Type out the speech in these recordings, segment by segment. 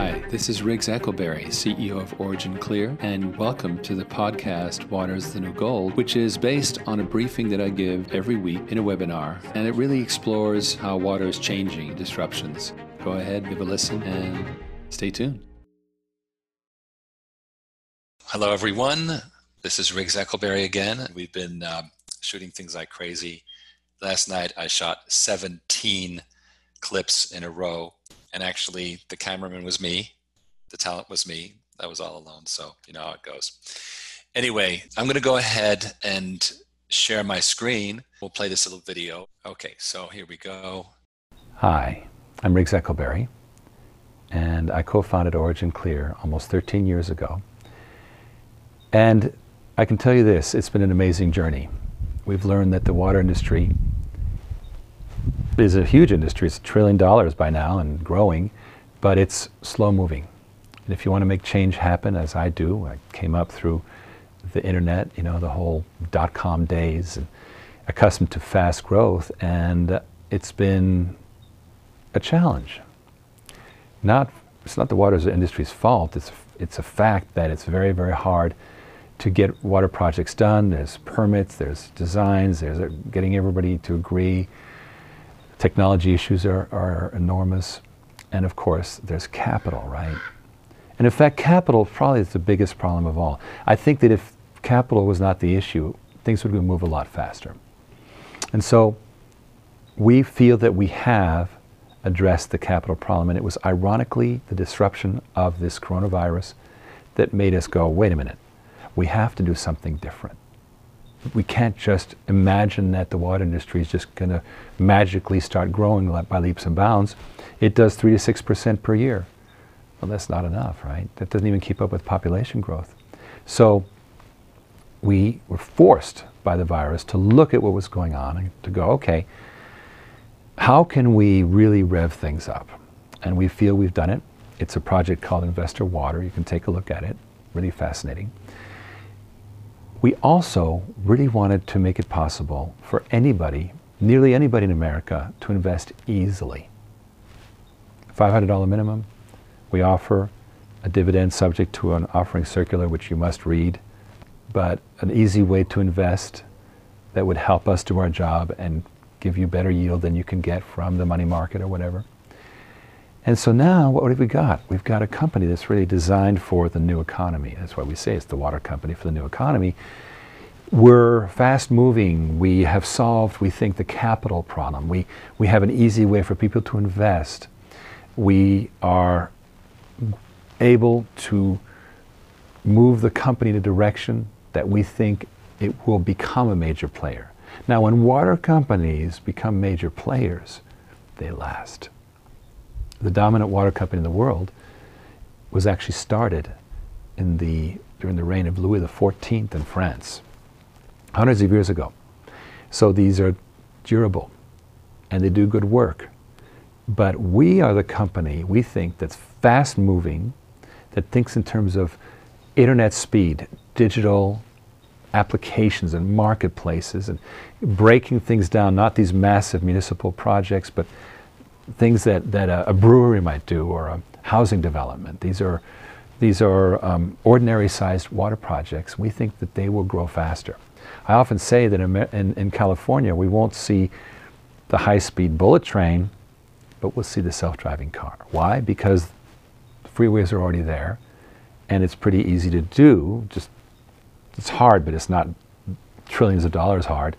Hi, this is Riggs Eckelberry, CEO of Origin Clear, and welcome to the podcast Water's the New Gold, which is based on a briefing that I give every week in a webinar, and it really explores how water is changing, disruptions. Go ahead, give a listen, and stay tuned. Hello, everyone. This is Riggs Eckelberry again. We've been um, shooting things like crazy. Last night, I shot 17 clips in a row and actually the cameraman was me. The talent was me. I was all alone. So you know how it goes. Anyway i'm going to go ahead and share my screen. We'll play this little video. Okay so here we go. Hi i'm riggs eckelberry and i co-founded origin clear almost 13 years ago. And i can tell you this it's been an amazing journey. We've learned that the water industry is a huge industry. It's a trillion dollars by now and growing, but it's slow moving. And if you want to make change happen, as I do, I came up through the internet, you know, the whole dot com days, and accustomed to fast growth, and it's been a challenge. Not, it's not the water industry's fault. It's it's a fact that it's very very hard to get water projects done. There's permits, there's designs, there's uh, getting everybody to agree. Technology issues are, are enormous. And of course, there's capital, right? And in fact, capital probably is the biggest problem of all. I think that if capital was not the issue, things would move a lot faster. And so we feel that we have addressed the capital problem. And it was ironically the disruption of this coronavirus that made us go, wait a minute, we have to do something different we can't just imagine that the water industry is just going to magically start growing by leaps and bounds. It does 3 to 6% per year. Well, that's not enough, right? That doesn't even keep up with population growth. So we were forced by the virus to look at what was going on and to go, okay, how can we really rev things up? And we feel we've done it. It's a project called Investor Water. You can take a look at it. Really fascinating. We also really wanted to make it possible for anybody, nearly anybody in America, to invest easily. $500 minimum. We offer a dividend subject to an offering circular, which you must read, but an easy way to invest that would help us do our job and give you better yield than you can get from the money market or whatever. And so now, what have we got? We've got a company that's really designed for the new economy. That's why we say it's the water company for the new economy. We're fast moving. We have solved, we think, the capital problem. We, we have an easy way for people to invest. We are able to move the company in a direction that we think it will become a major player. Now, when water companies become major players, they last the dominant water company in the world was actually started in the, during the reign of Louis XIV in France, hundreds of years ago. So these are durable and they do good work. But we are the company, we think, that's fast moving, that thinks in terms of internet speed, digital applications and marketplaces, and breaking things down, not these massive municipal projects, but things that, that a, a, brewery might do or a housing development. These are, these are um, ordinary sized water projects. We think that they will grow faster. I often say that in, in, in California, we won't see the high speed bullet train, but we'll see the self driving car. Why? Because freeways are already there and it's pretty easy to do. Just it's hard, but it's not trillions of dollars hard.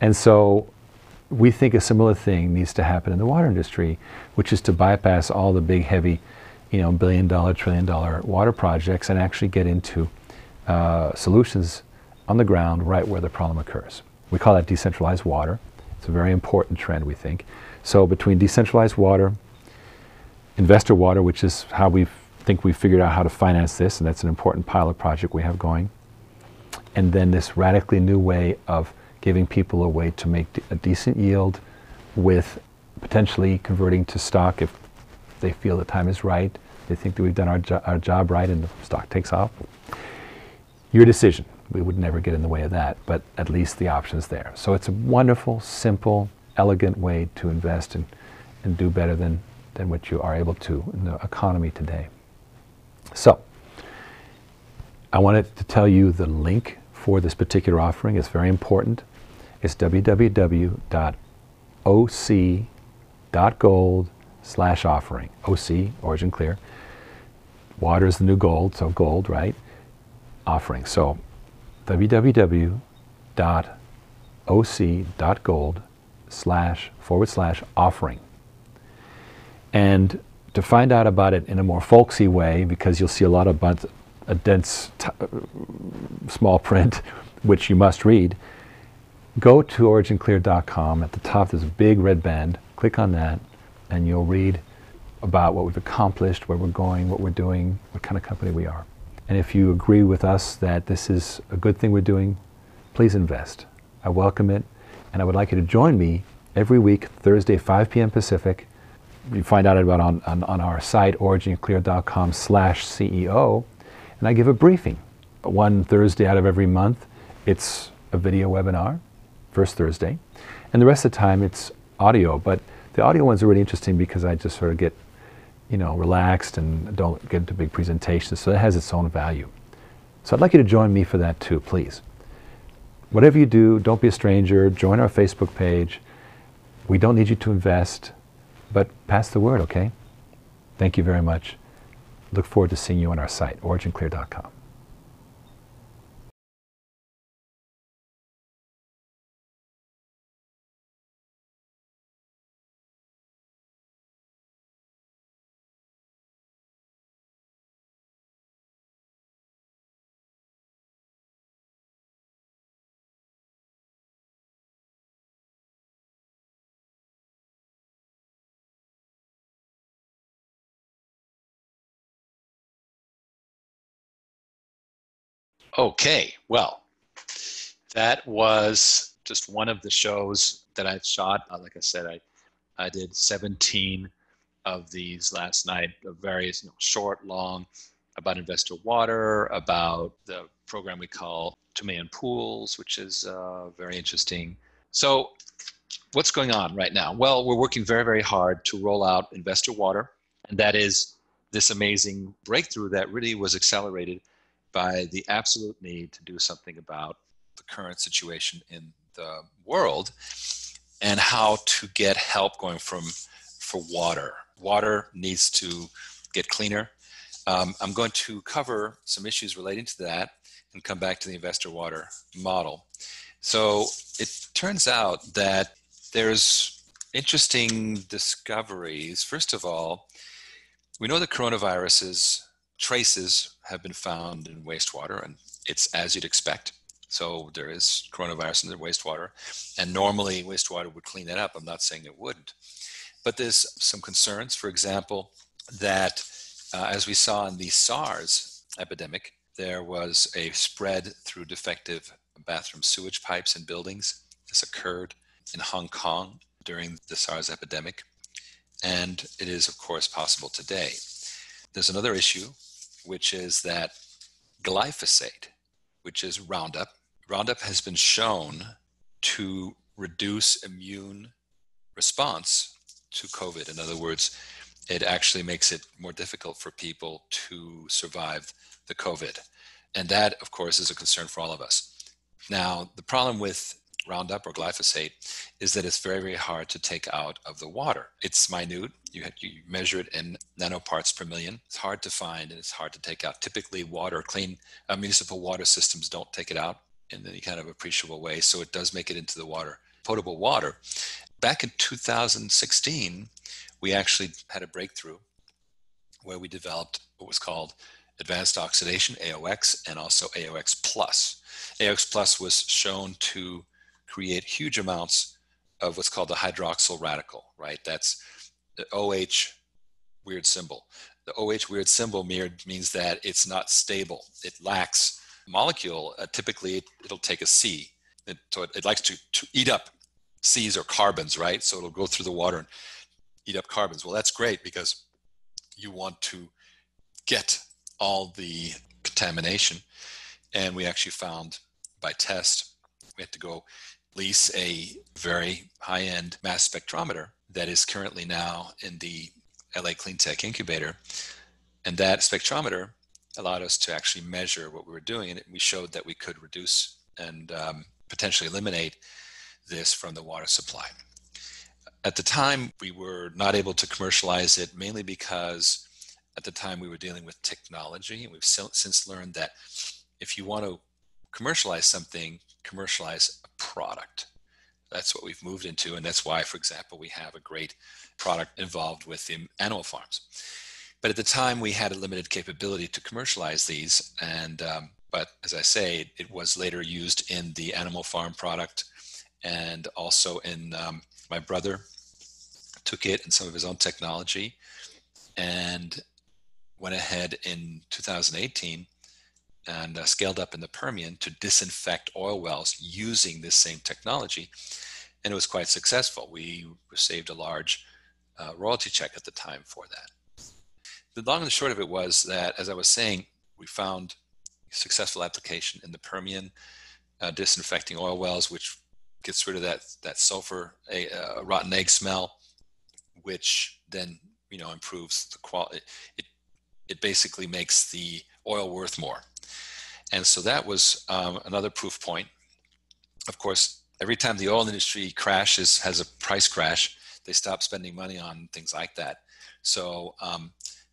And so we think a similar thing needs to happen in the water industry, which is to bypass all the big, heavy, you know, billion dollar, trillion dollar water projects and actually get into uh, solutions on the ground right where the problem occurs. We call that decentralized water. It's a very important trend, we think. So between decentralized water, investor water, which is how we think we've figured out how to finance this, and that's an important pilot project we have going, and then this radically new way of giving people a way to make a decent yield with potentially converting to stock if they feel the time is right, they think that we've done our, jo- our job right and the stock takes off. Your decision. We would never get in the way of that, but at least the option's there. So it's a wonderful, simple, elegant way to invest and, and do better than, than what you are able to in the economy today. So, I wanted to tell you the link for this particular offering. It's very important. It's www.oc.gold slash offering. OC, Origin Clear. Water is the new gold, so gold, right? Offering. So www.oc.gold slash forward slash offering. And to find out about it in a more folksy way, because you'll see a lot of a dense t- uh, small print, which you must read, go to originclear.com. At the top, there's a big red band. Click on that, and you'll read about what we've accomplished, where we're going, what we're doing, what kind of company we are. And if you agree with us that this is a good thing we're doing, please invest. I welcome it, and I would like you to join me every week, Thursday, 5 p.m. Pacific. You find out about on, on, on our site, originclear.com slash CEO, and I give a briefing. One Thursday out of every month, it's a video webinar, first Thursday, and the rest of the time it's audio. But the audio ones are really interesting because I just sort of get you know, relaxed and don't get into big presentations. So it has its own value. So I'd like you to join me for that too, please. Whatever you do, don't be a stranger. Join our Facebook page. We don't need you to invest, but pass the word, okay? Thank you very much. Look forward to seeing you on our site, originclear.com. Okay, well, that was just one of the shows that I've shot. Uh, like I said, I, I did 17 of these last night, of various you know, short, long, about investor water, about the program we call Tumayan Pools, which is uh, very interesting. So, what's going on right now? Well, we're working very, very hard to roll out investor water, and that is this amazing breakthrough that really was accelerated by the absolute need to do something about the current situation in the world and how to get help going from for water. Water needs to get cleaner. Um, I'm going to cover some issues relating to that and come back to the investor water model. So it turns out that there's interesting discoveries. First of all, we know that coronaviruses traces have been found in wastewater, and it's as you'd expect. So there is coronavirus in the wastewater, and normally wastewater would clean that up. I'm not saying it wouldn't, but there's some concerns. For example, that uh, as we saw in the SARS epidemic, there was a spread through defective bathroom sewage pipes in buildings. This occurred in Hong Kong during the SARS epidemic, and it is, of course, possible today. There's another issue which is that glyphosate, which is Roundup, Roundup has been shown to reduce immune response to COVID. In other words, it actually makes it more difficult for people to survive the COVID. And that, of course, is a concern for all of us. Now, the problem with Roundup or glyphosate is that it's very, very hard to take out of the water. It's minute. You, have, you measure it in nanoparts per million. It's hard to find and it's hard to take out. Typically, water, clean uh, municipal water systems don't take it out in any kind of appreciable way. So it does make it into the water, potable water. Back in 2016, we actually had a breakthrough where we developed what was called advanced oxidation, AOX, and also AOX plus. AOX plus was shown to create huge amounts of what's called the hydroxyl radical, right? That's the OH weird symbol. The OH weird symbol means that it's not stable. It lacks molecule. Uh, typically, it, will take a C. It, so it, it likes to, to eat up C's or carbons, right? So it'll go through the water and eat up carbons. Well, that's great because you want to get all the contamination. And we actually found by test, we had to go lease a very high end mass spectrometer that is currently now in the LA Clean Tech Incubator. And that spectrometer allowed us to actually measure what we were doing, and we showed that we could reduce and um, potentially eliminate this from the water supply. At the time, we were not able to commercialize it mainly because at the time we were dealing with technology, and we've since learned that if you want to commercialize something, commercialize product. That's what we've moved into, and that's why, for example, we have a great product involved with the animal farms. But at the time, we had a limited capability to commercialize these, and um, but as I say, it was later used in the animal farm product, and also in um, my brother took it and some of his own technology, and went ahead in 2018 and uh, scaled up in the Permian to disinfect oil wells using this same technology. And it was quite successful. We received a large uh, royalty check at the time for that. The long and the short of it was that, as I was saying, we found successful application in the Permian, uh, disinfecting oil wells, which gets rid of that that sulfur, a, a rotten egg smell, which then you know improves the quality. It it basically makes the oil worth more. And so that was um, another proof point. Of course, every time the oil industry crashes, has a price crash, they stop spending money on things like that. So, um,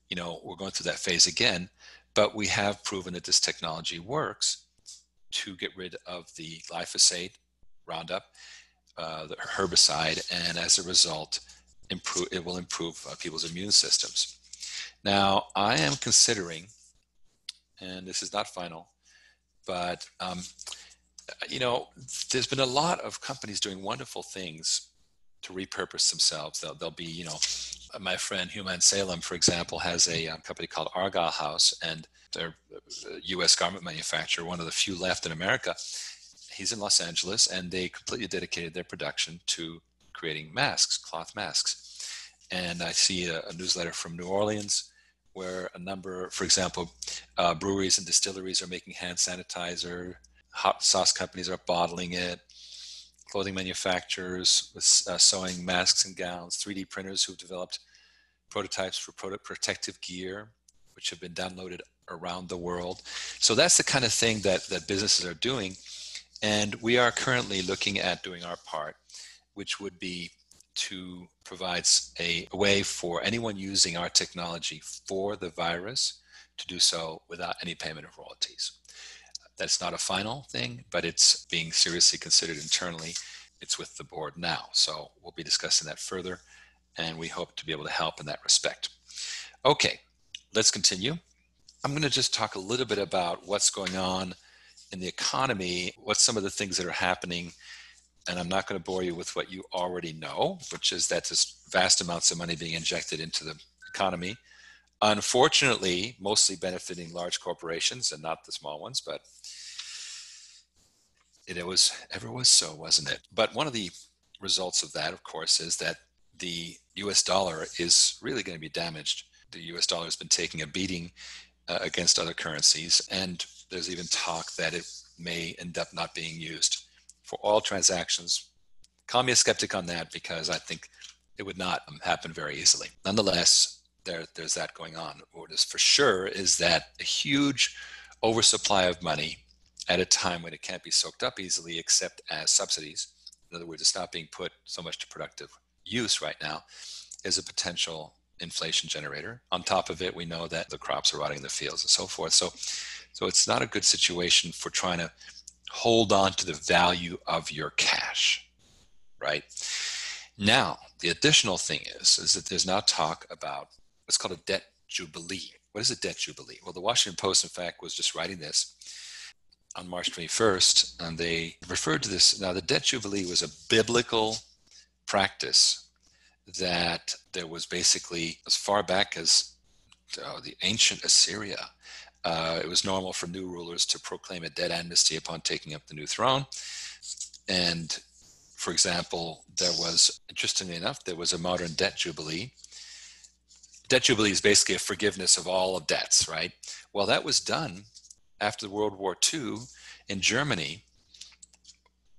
you know, we're going through that phase again, but we have proven that this technology works to get rid of the glyphosate, Roundup, uh, the herbicide, and as a result, improve, it will improve uh, people's immune systems. Now, I am considering, and this is not final, but um, you know, there's been a lot of companies doing wonderful things to repurpose themselves. They'll, they'll be, you know, my friend Human Salem, for example, has a um, company called Argyle House, and they're a U.S. garment manufacturer, one of the few left in America. He's in Los Angeles, and they completely dedicated their production to creating masks, cloth masks. And I see a, a newsletter from New Orleans where a number, for example, uh, breweries and distilleries are making hand sanitizer, hot sauce companies are bottling it, clothing manufacturers with uh, sewing masks and gowns, 3D printers who've developed prototypes for product protective gear, which have been downloaded around the world. So that's the kind of thing that, that businesses are doing. And we are currently looking at doing our part, which would be to provides a way for anyone using our technology for the virus to do so without any payment of royalties. That's not a final thing, but it's being seriously considered internally. It's with the board now. So we'll be discussing that further, and we hope to be able to help in that respect. Okay, let's continue. I'm going to just talk a little bit about what's going on in the economy, what some of the things that are happening and I'm not going to bore you with what you already know, which is that there's vast amounts of money being injected into the economy. Unfortunately, mostly benefiting large corporations and not the small ones, but it was ever was so, wasn't it? But one of the results of that, of course, is that the US dollar is really going to be damaged. The US dollar has been taking a beating uh, against other currencies, and there's even talk that it may end up not being used for all transactions. Call me a skeptic on that because I think it would not happen very easily. Nonetheless, there, there's that going on. What is for sure is that a huge oversupply of money at a time when it can't be soaked up easily except as subsidies, in other words, it's not being put so much to productive use right now, is a potential inflation generator. On top of it, we know that the crops are rotting in the fields and so forth. So, so it's not a good situation for trying to hold on to the value of your cash, right? Now, the additional thing is, is that there's now talk about what's called a debt jubilee. What is a debt jubilee? Well, the Washington Post, in fact, was just writing this on March 21st, and they referred to this. Now, the debt jubilee was a biblical practice that there was basically as far back as uh, the ancient Assyria uh, it was normal for new rulers to proclaim a debt amnesty upon taking up the new throne. And for example, there was, interestingly enough, there was a modern debt jubilee. Debt jubilee is basically a forgiveness of all of debts, right? Well, that was done after World War II in Germany.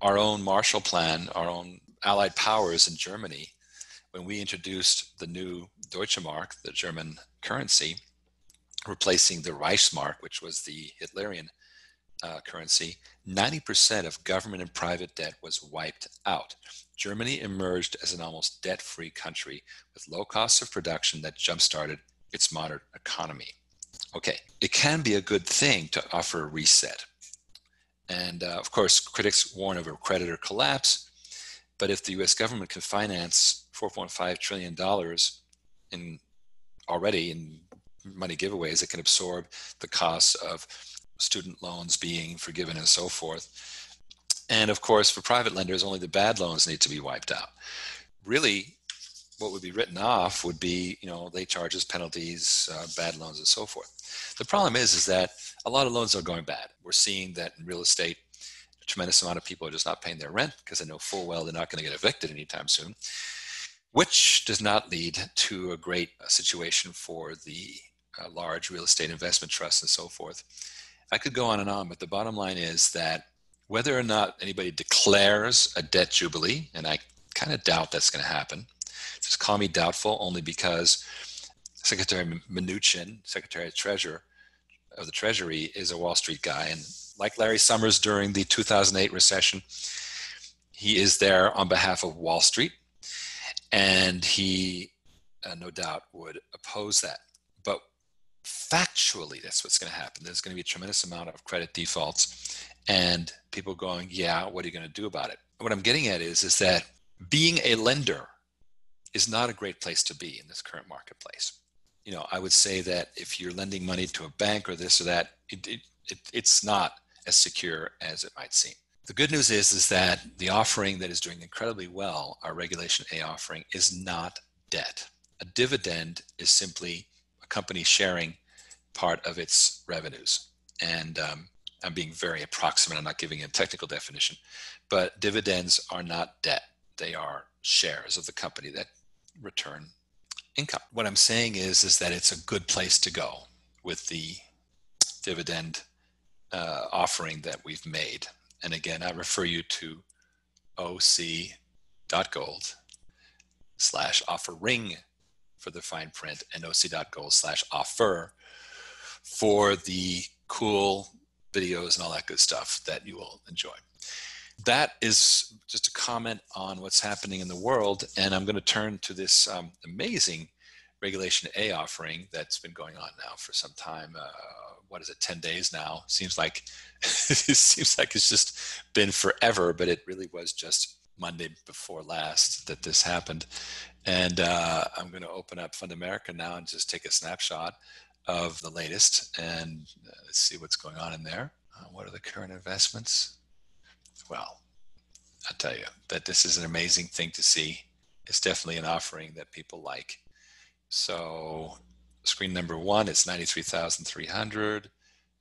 Our own Marshall Plan, our own Allied powers in Germany, when we introduced the new Deutsche Mark, the German currency, replacing the Reichsmark, which was the Hitlerian uh, currency, 90% of government and private debt was wiped out. Germany emerged as an almost debt free country with low costs of production that jump started its modern economy. Okay, it can be a good thing to offer a reset. And uh, of course, critics warn of a creditor collapse. But if the US government can finance $4.5 trillion in already in money giveaways, it can absorb the costs of student loans being forgiven and so forth. And of course, for private lenders, only the bad loans need to be wiped out. Really, what would be written off would be, you know, late charges, penalties, uh, bad loans, and so forth. The problem is, is that a lot of loans are going bad. We're seeing that in real estate, a tremendous amount of people are just not paying their rent because they know full well they're not going to get evicted anytime soon, which does not lead to a great uh, situation for the uh, large real estate investment trusts and so forth. I could go on and on, but the bottom line is that whether or not anybody declares a debt jubilee, and I kind of doubt that's going to happen, just call me doubtful only because Secretary Mnuchin, Secretary of Treasurer of the Treasury, is a Wall Street guy, and like Larry Summers during the 2008 recession, he is there on behalf of Wall Street, and he, uh, no doubt, would oppose that. But factually that's what's going to happen. There's going to be a tremendous amount of credit defaults and people going yeah what are you going to do about it? What i'm getting at is is that being a lender is not a great place to be in this current marketplace. You know i would say that if you're lending money to a bank or this or that it, it, it, it's not as secure as it might seem. The good news is is that the offering that is doing incredibly well our regulation a offering is not debt. A dividend is simply a company sharing part of its revenues. And um, I'm being very approximate, I'm not giving a technical definition, but dividends are not debt. They are shares of the company that return income. What I'm saying is, is that it's a good place to go with the dividend uh, offering that we've made. And again, I refer you to oc.gold slash offering for the fine print and oc.gold slash offer for the cool videos and all that good stuff that you will enjoy. That is just a comment on what's happening in the world. And I'm going to turn to this um, amazing Regulation A offering that's been going on now for some time. Uh, what is it, 10 days now? Seems like it seems like it's just been forever, but it really was just Monday before last that this happened. And uh, I'm going to open up Fund America now and just take a snapshot of the latest and uh, let's see what's going on in there. Uh, what are the current investments? Well, I'll tell you that this is an amazing thing to see. It's definitely an offering that people like. So screen number one is 93,300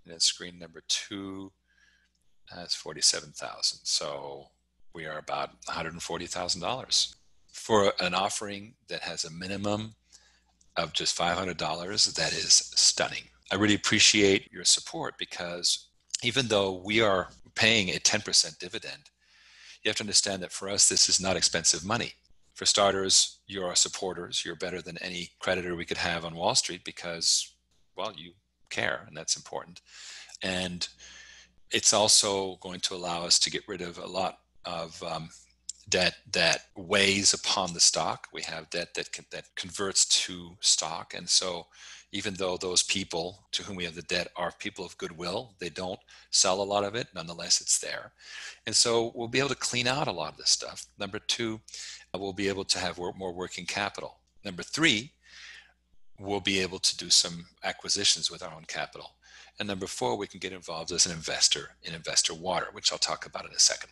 and then screen number two that's 47,000. So we are about $140,000 for an offering that has a minimum of just $500. That is stunning. I really appreciate your support because even though we are paying a 10% dividend, you have to understand that for us, this is not expensive money. For starters, you're our supporters. You're better than any creditor we could have on Wall Street because, well, you care, and that's important. And it's also going to allow us to get rid of a lot of um, debt that weighs upon the stock. We have debt that can, that converts to stock, and so even though those people to whom we have the debt are people of goodwill, they don't sell a lot of it. Nonetheless, it's there, and so we'll be able to clean out a lot of this stuff. Number two, uh, we'll be able to have more working capital. Number three, we'll be able to do some acquisitions with our own capital. And number four, we can get involved as an investor in Investor Water, which I'll talk about in a second.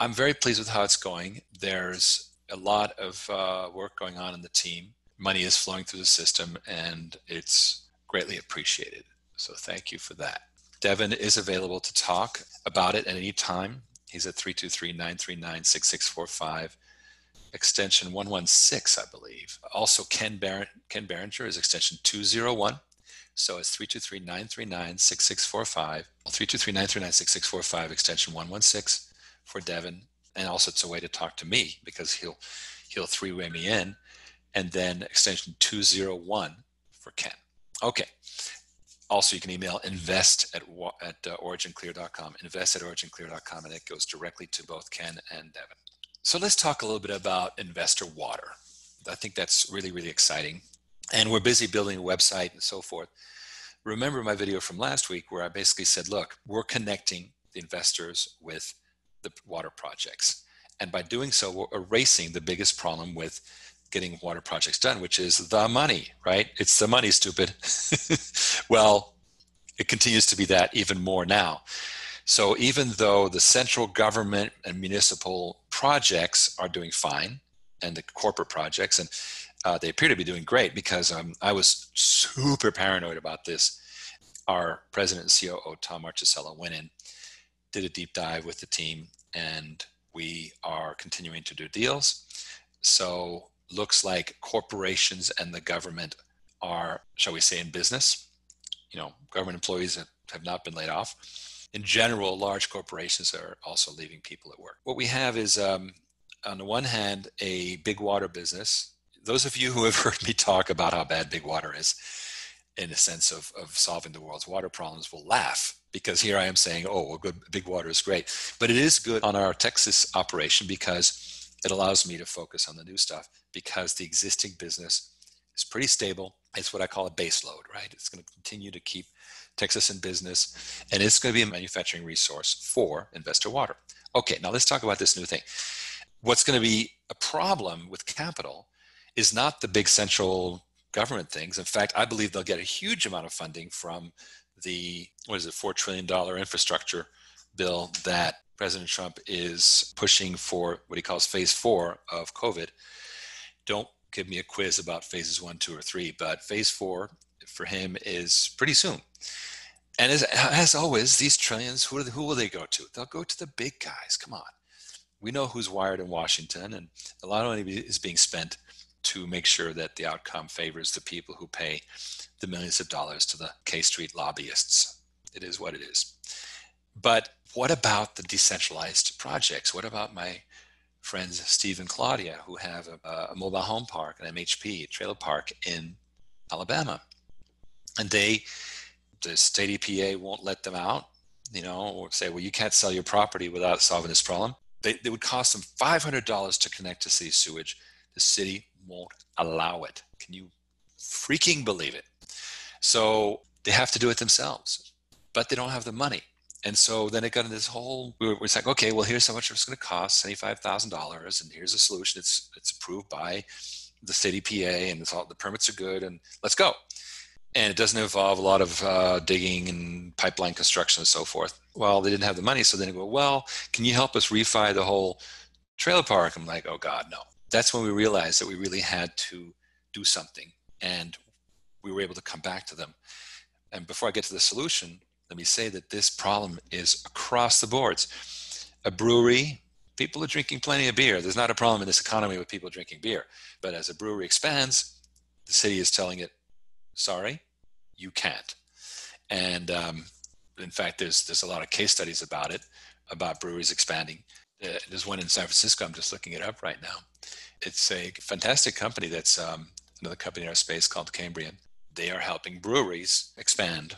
I'm very pleased with how it's going. There's a lot of uh, work going on in the team. Money is flowing through the system, and it's greatly appreciated. So thank you for that. Devin is available to talk about it at any time. He's at 323 939 6645, extension 116, I believe. Also, Ken, Bar- Ken Berenger is extension 201. So it's 323 939 6645, 323 939 6645, extension 116 for Devin, and also it's a way to talk to me because he'll he'll three way me in, and then extension two zero one for Ken. Okay, also, you can email invest at, at uh, originclear.com, invest at originclear.com, and it goes directly to both Ken and Devin. So let's talk a little bit about investor water. I think that's really, really exciting. And we're busy building a website and so forth. Remember my video from last week where I basically said, look, we're connecting the investors with the water projects. And by doing so, we're erasing the biggest problem with getting water projects done, which is the money, right? It's the money, stupid. well, it continues to be that even more now. So even though the central government and municipal projects are doing fine, and the corporate projects, and uh, they appear to be doing great because um, I was super paranoid about this. Our president and COO, Tom Marchesello, went in, did a deep dive with the team, and we are continuing to do deals. So looks like corporations and the government are, shall we say, in business. You know, government employees have, not been laid off. In general, large corporations are also leaving people at work. What we have is, um, on the one hand, a big water business. Those of you who have heard me talk about how bad big water is, in a sense of, of solving the world's water problems, will laugh because here I am saying, oh, well, good, big water is great. But it is good on our Texas operation because it allows me to focus on the new stuff because the existing business is pretty stable. It's what I call a base load, right? It's going to continue to keep Texas in business, and it's going to be a manufacturing resource for investor water. Okay, now let's talk about this new thing. What's going to be a problem with capital is not the big central government things. In fact, I believe they'll get a huge amount of funding from the what is it, four trillion dollar infrastructure bill that President Trump is pushing for what he calls phase four of COVID don't give me a quiz about phases one, two, or three, but phase four for him is pretty soon. And as, as always, these trillions, who, who will they go to? They'll go to the big guys. Come on. We know who's wired in Washington, and a lot of money is being spent to make sure that the outcome favors the people who pay the millions of dollars to the K Street lobbyists. It is what it is. But what about the decentralized projects? What about my friends Steve and Claudia who have a, a mobile home park, an MHP, trailer park in Alabama. And they, the state EPA won't let them out, you know, or say, well, you can't sell your property without solving this problem. They, it would cost them $500 to connect to city sewage. The city won't allow it. Can you freaking believe it? So they have to do it themselves, but they don't have the money. And so then it got into this whole, we were, it's like, okay, well, here's how much it's going to cost, $75,000. And here's a solution. It's, it's approved by the city PA, and it's all, the permits are good and let's go. And it doesn't involve a lot of uh, digging and pipeline construction and so forth. Well, they didn't have the money. So then they go, well, can you help us refi the whole trailer park? I'm like, oh God, no. That's when we realized that we really had to do something. And we were able to come back to them. And before I get to the solution, let me say that this problem is across the boards. A brewery, people are drinking plenty of beer. There's not a problem in this economy with people drinking beer. But as a brewery expands, the city is telling it, sorry, you can't. And um, in fact, there's, there's a lot of case studies about it, about breweries expanding. Uh, there's one in San Francisco, I'm just looking it up right now. It's a fantastic company that's um, another company in our space called Cambrian. They are helping breweries expand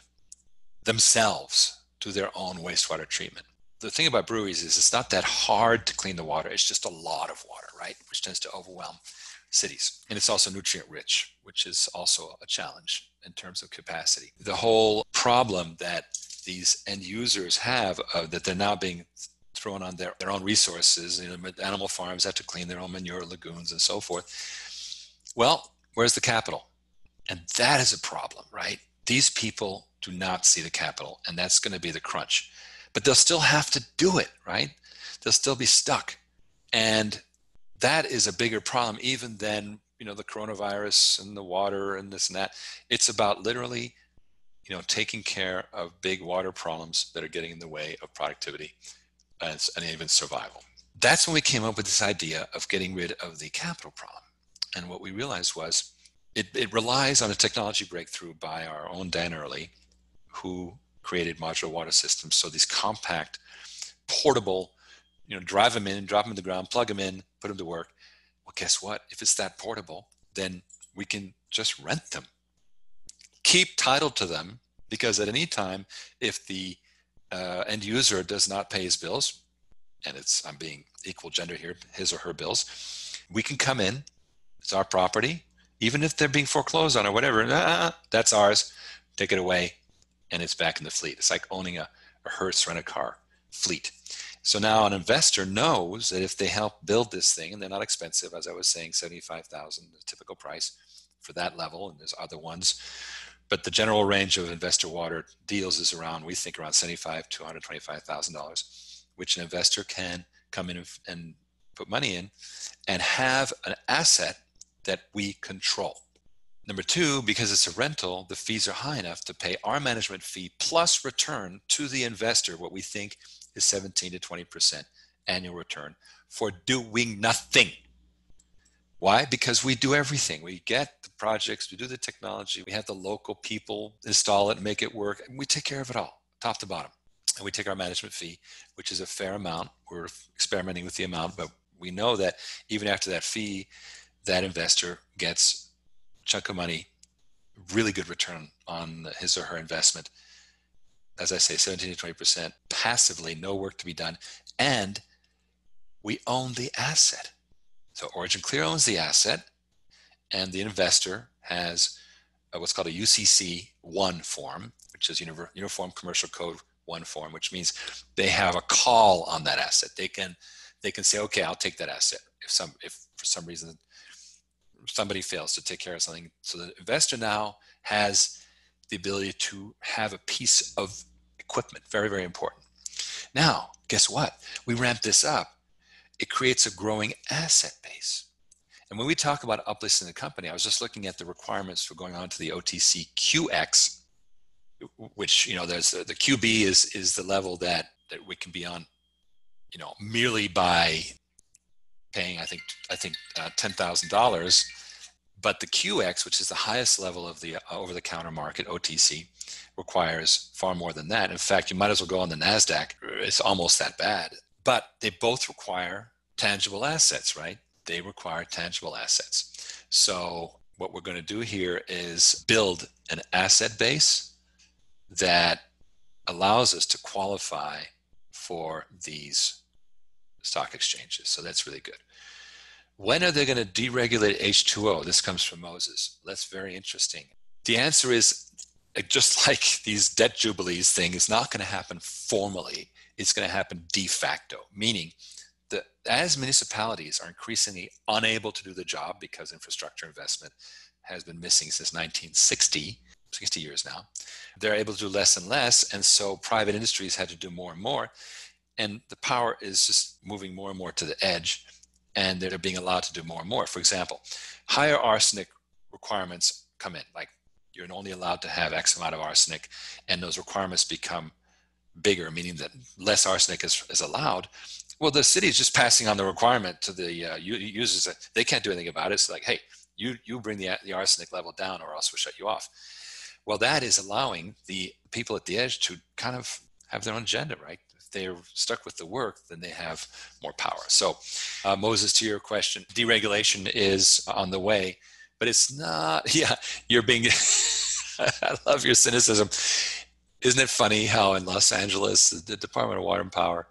themselves to their own wastewater treatment. The thing about breweries is it's not that hard to clean the water. It's just a lot of water, right? Which tends to overwhelm cities. And it's also nutrient rich, which is also a challenge in terms of capacity. The whole problem that these end users have uh, that they're now being thrown on their, their own resources, you know, animal farms have to clean their own manure lagoons and so forth. Well, where's the capital? And that is a problem, right? These people do not see the capital, and that's going to be the crunch. But they'll still have to do it, right? They'll still be stuck. And that is a bigger problem even than you know the coronavirus and the water and this and that it's about literally you know taking care of big water problems that are getting in the way of productivity and, and even survival that's when we came up with this idea of getting rid of the capital problem and what we realized was it, it relies on a technology breakthrough by our own dan early who created modular water systems. So these compact, portable, you know, drive them in, drop them in the ground, plug them in, put them to work. Well, guess what? If it's that portable, then we can just rent them, keep title to them, because at any time, if the uh, end user does not pay his bills, and it's I'm being equal gender here, his or her bills, we can come in. It's our property, even if they're being foreclosed on or whatever. Ah, that's ours. Take it away, and it's back in the fleet. It's like owning a, a Hertz rent a car fleet. So now an investor knows that if they help build this thing, and they're not expensive, as I was saying, seventy-five thousand, the typical price for that level, and there's other ones but the general range of investor water deals is around we think around 75 to 125 thousand dollars which an investor can come in and put money in and have an asset that we control number two because it's a rental the fees are high enough to pay our management fee plus return to the investor what we think is 17 to 20 percent annual return for doing nothing why? Because we do everything. We get the projects, we do the technology, we have the local people install it, make it work, and we take care of it all, top to bottom. And we take our management fee, which is a fair amount. We're experimenting with the amount, but we know that even after that fee, that investor gets chunk of money, really good return on his or her investment. As I say, 17 to 20% passively, no work to be done. And we own the asset so Origin Clear owns the asset, and the investor has what's called a UCC 1 form, which is Uniform Commercial Code 1 form, which means they have a call on that asset. They can they can say, okay, I'll take that asset if some if for some reason somebody fails to take care of something. So the investor now has the ability to have a piece of equipment. Very, very important. Now, guess what? We ramp this up it creates a growing asset base. And when we talk about uplisting the company, I was just looking at the requirements for going on to the OTC QX, which you know there's the, the QB is is the level that that we can be on, you know, merely by paying I think I think uh, ten thousand dollars. But the QX, which is the highest level of the uh, over-the-counter market OTC, requires far more than that. In fact, you might as well go on the Nasdaq. It's almost that bad but they both require tangible assets, right? They require tangible assets. So, what we're going to do here is build an asset base that allows us to qualify for these stock exchanges. So, that's really good. When are they going to deregulate H2O? This comes from Moses. That's very interesting. The answer is just like these debt jubilees thing, it's not going to happen formally it's going to happen de facto, meaning that as municipalities are increasingly unable to do the job because infrastructure investment has been missing since 1960, 60 years now, they're able to do less and less. And so private industries had to do more and more. And the power is just moving more and more to the edge, and they're being allowed to do more and more. For example, higher arsenic requirements come in, like you're only allowed to have X amount of arsenic, and those requirements become bigger, meaning that less arsenic is, is allowed, well, the city is just passing on the requirement to the uh, users. They can't do anything about it. It's like, hey, you you bring the the arsenic level down, or else we'll shut you off. Well, that is allowing the people at the edge to kind of have their own agenda, right? They're stuck with the work, then they have more power. So, uh, Moses, to your question, deregulation is on the way, but it's not. Yeah, you're being. I love your cynicism isn't it funny how in Los Angeles, the Department of Water and Power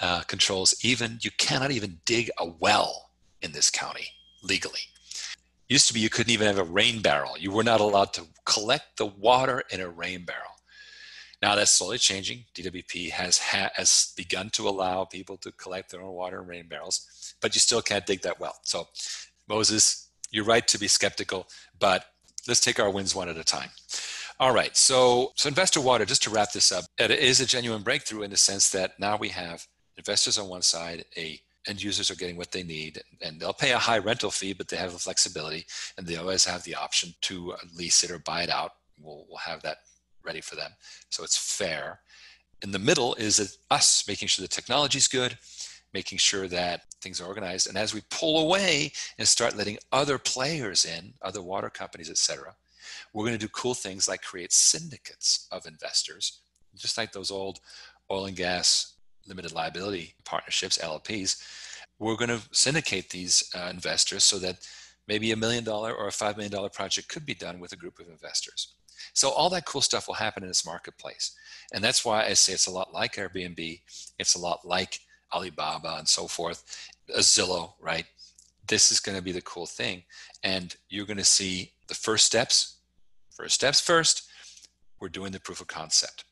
uh, controls even, you cannot even dig a well in this county legally. Used to be you couldn't even have a rain barrel. You were not allowed to collect the water in a rain barrel. Now that's slowly changing. DWP has ha- has begun to allow people to collect their own water in rain barrels, but you still can't dig that well. So, Moses, you're right to be skeptical, but let's take our wins one at a time. All right. So, so investor water, just to wrap this up, it is a genuine breakthrough in the sense that now we have investors on one side, a end users are getting what they need and they'll pay a high rental fee, but they have the flexibility and they always have the option to lease it or buy it out. We'll, we'll have that ready for them. So it's fair. In the middle is us making sure the technology is good, making sure that things are organized. And as we pull away and start letting other players in, other water companies, et cetera, we're going to do cool things like create syndicates of investors, just like those old oil and gas limited liability partnerships, LLPs. We're going to syndicate these uh, investors so that maybe a million dollar or a five million dollar project could be done with a group of investors. So all that cool stuff will happen in this marketplace. And that's why I say it's a lot like Airbnb. It's a lot like Alibaba and so forth, a Zillow, right? This is going to be the cool thing. And you're going to see the first steps. First steps first, we're doing the proof of concept.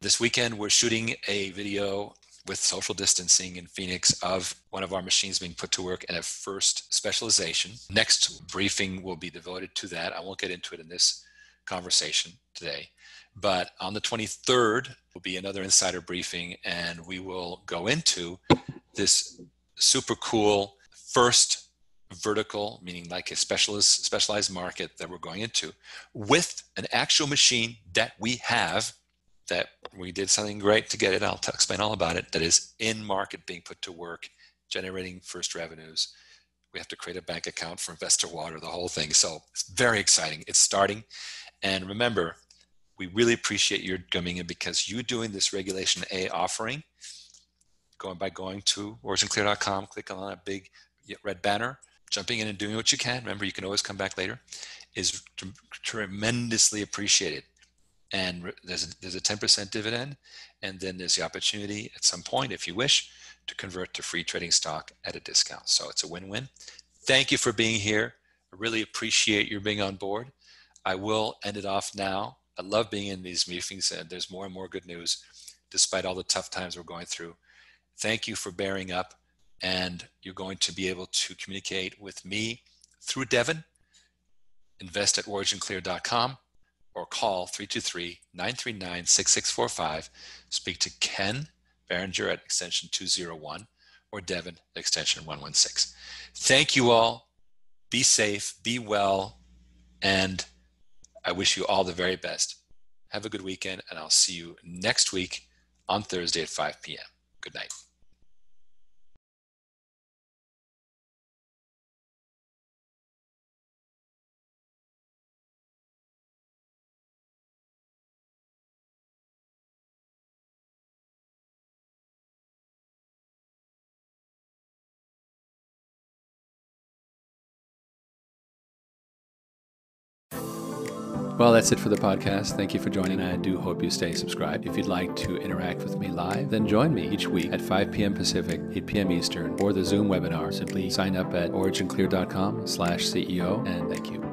This weekend, we're shooting a video with social distancing in Phoenix of one of our machines being put to work in a first specialization. Next briefing will be devoted to that. I won't get into it in this conversation today. But on the 23rd will be another insider briefing, and we will go into this super cool first vertical, meaning like a specialist specialized market that we're going into, with an actual machine that we have that we did something great to get it. I'll t- explain all about it. That is in market being put to work, generating first revenues. We have to create a bank account for Investor Water, the whole thing. So it's very exciting. It's starting. And remember, we really appreciate your coming in because you doing this Regulation A offering, going by going to originclear.com, click on that big red banner, jumping in and doing what you can. Remember, you can always come back later. Is t- tremendously appreciated and there's a, there's a 10% dividend and then there's the opportunity at some point if you wish to convert to free trading stock at a discount so it's a win-win thank you for being here i really appreciate your being on board i will end it off now i love being in these meetings and there's more and more good news despite all the tough times we're going through thank you for bearing up and you're going to be able to communicate with me through devin invest at originclear.com or call 323-939-6645. Speak to Ken Berenger at extension 201 or Devin at extension 116. Thank you all. Be safe, be well, and I wish you all the very best. Have a good weekend, and I'll see you next week on Thursday at 5 p.m. Good night. Well, that's it for the podcast. Thank you for joining. I do hope you stay subscribed. If you'd like to interact with me live, then join me each week at 5 p.m. Pacific, 8 p.m. Eastern, or the Zoom webinar. Simply sign up at originclear.com slash CEO, and thank you.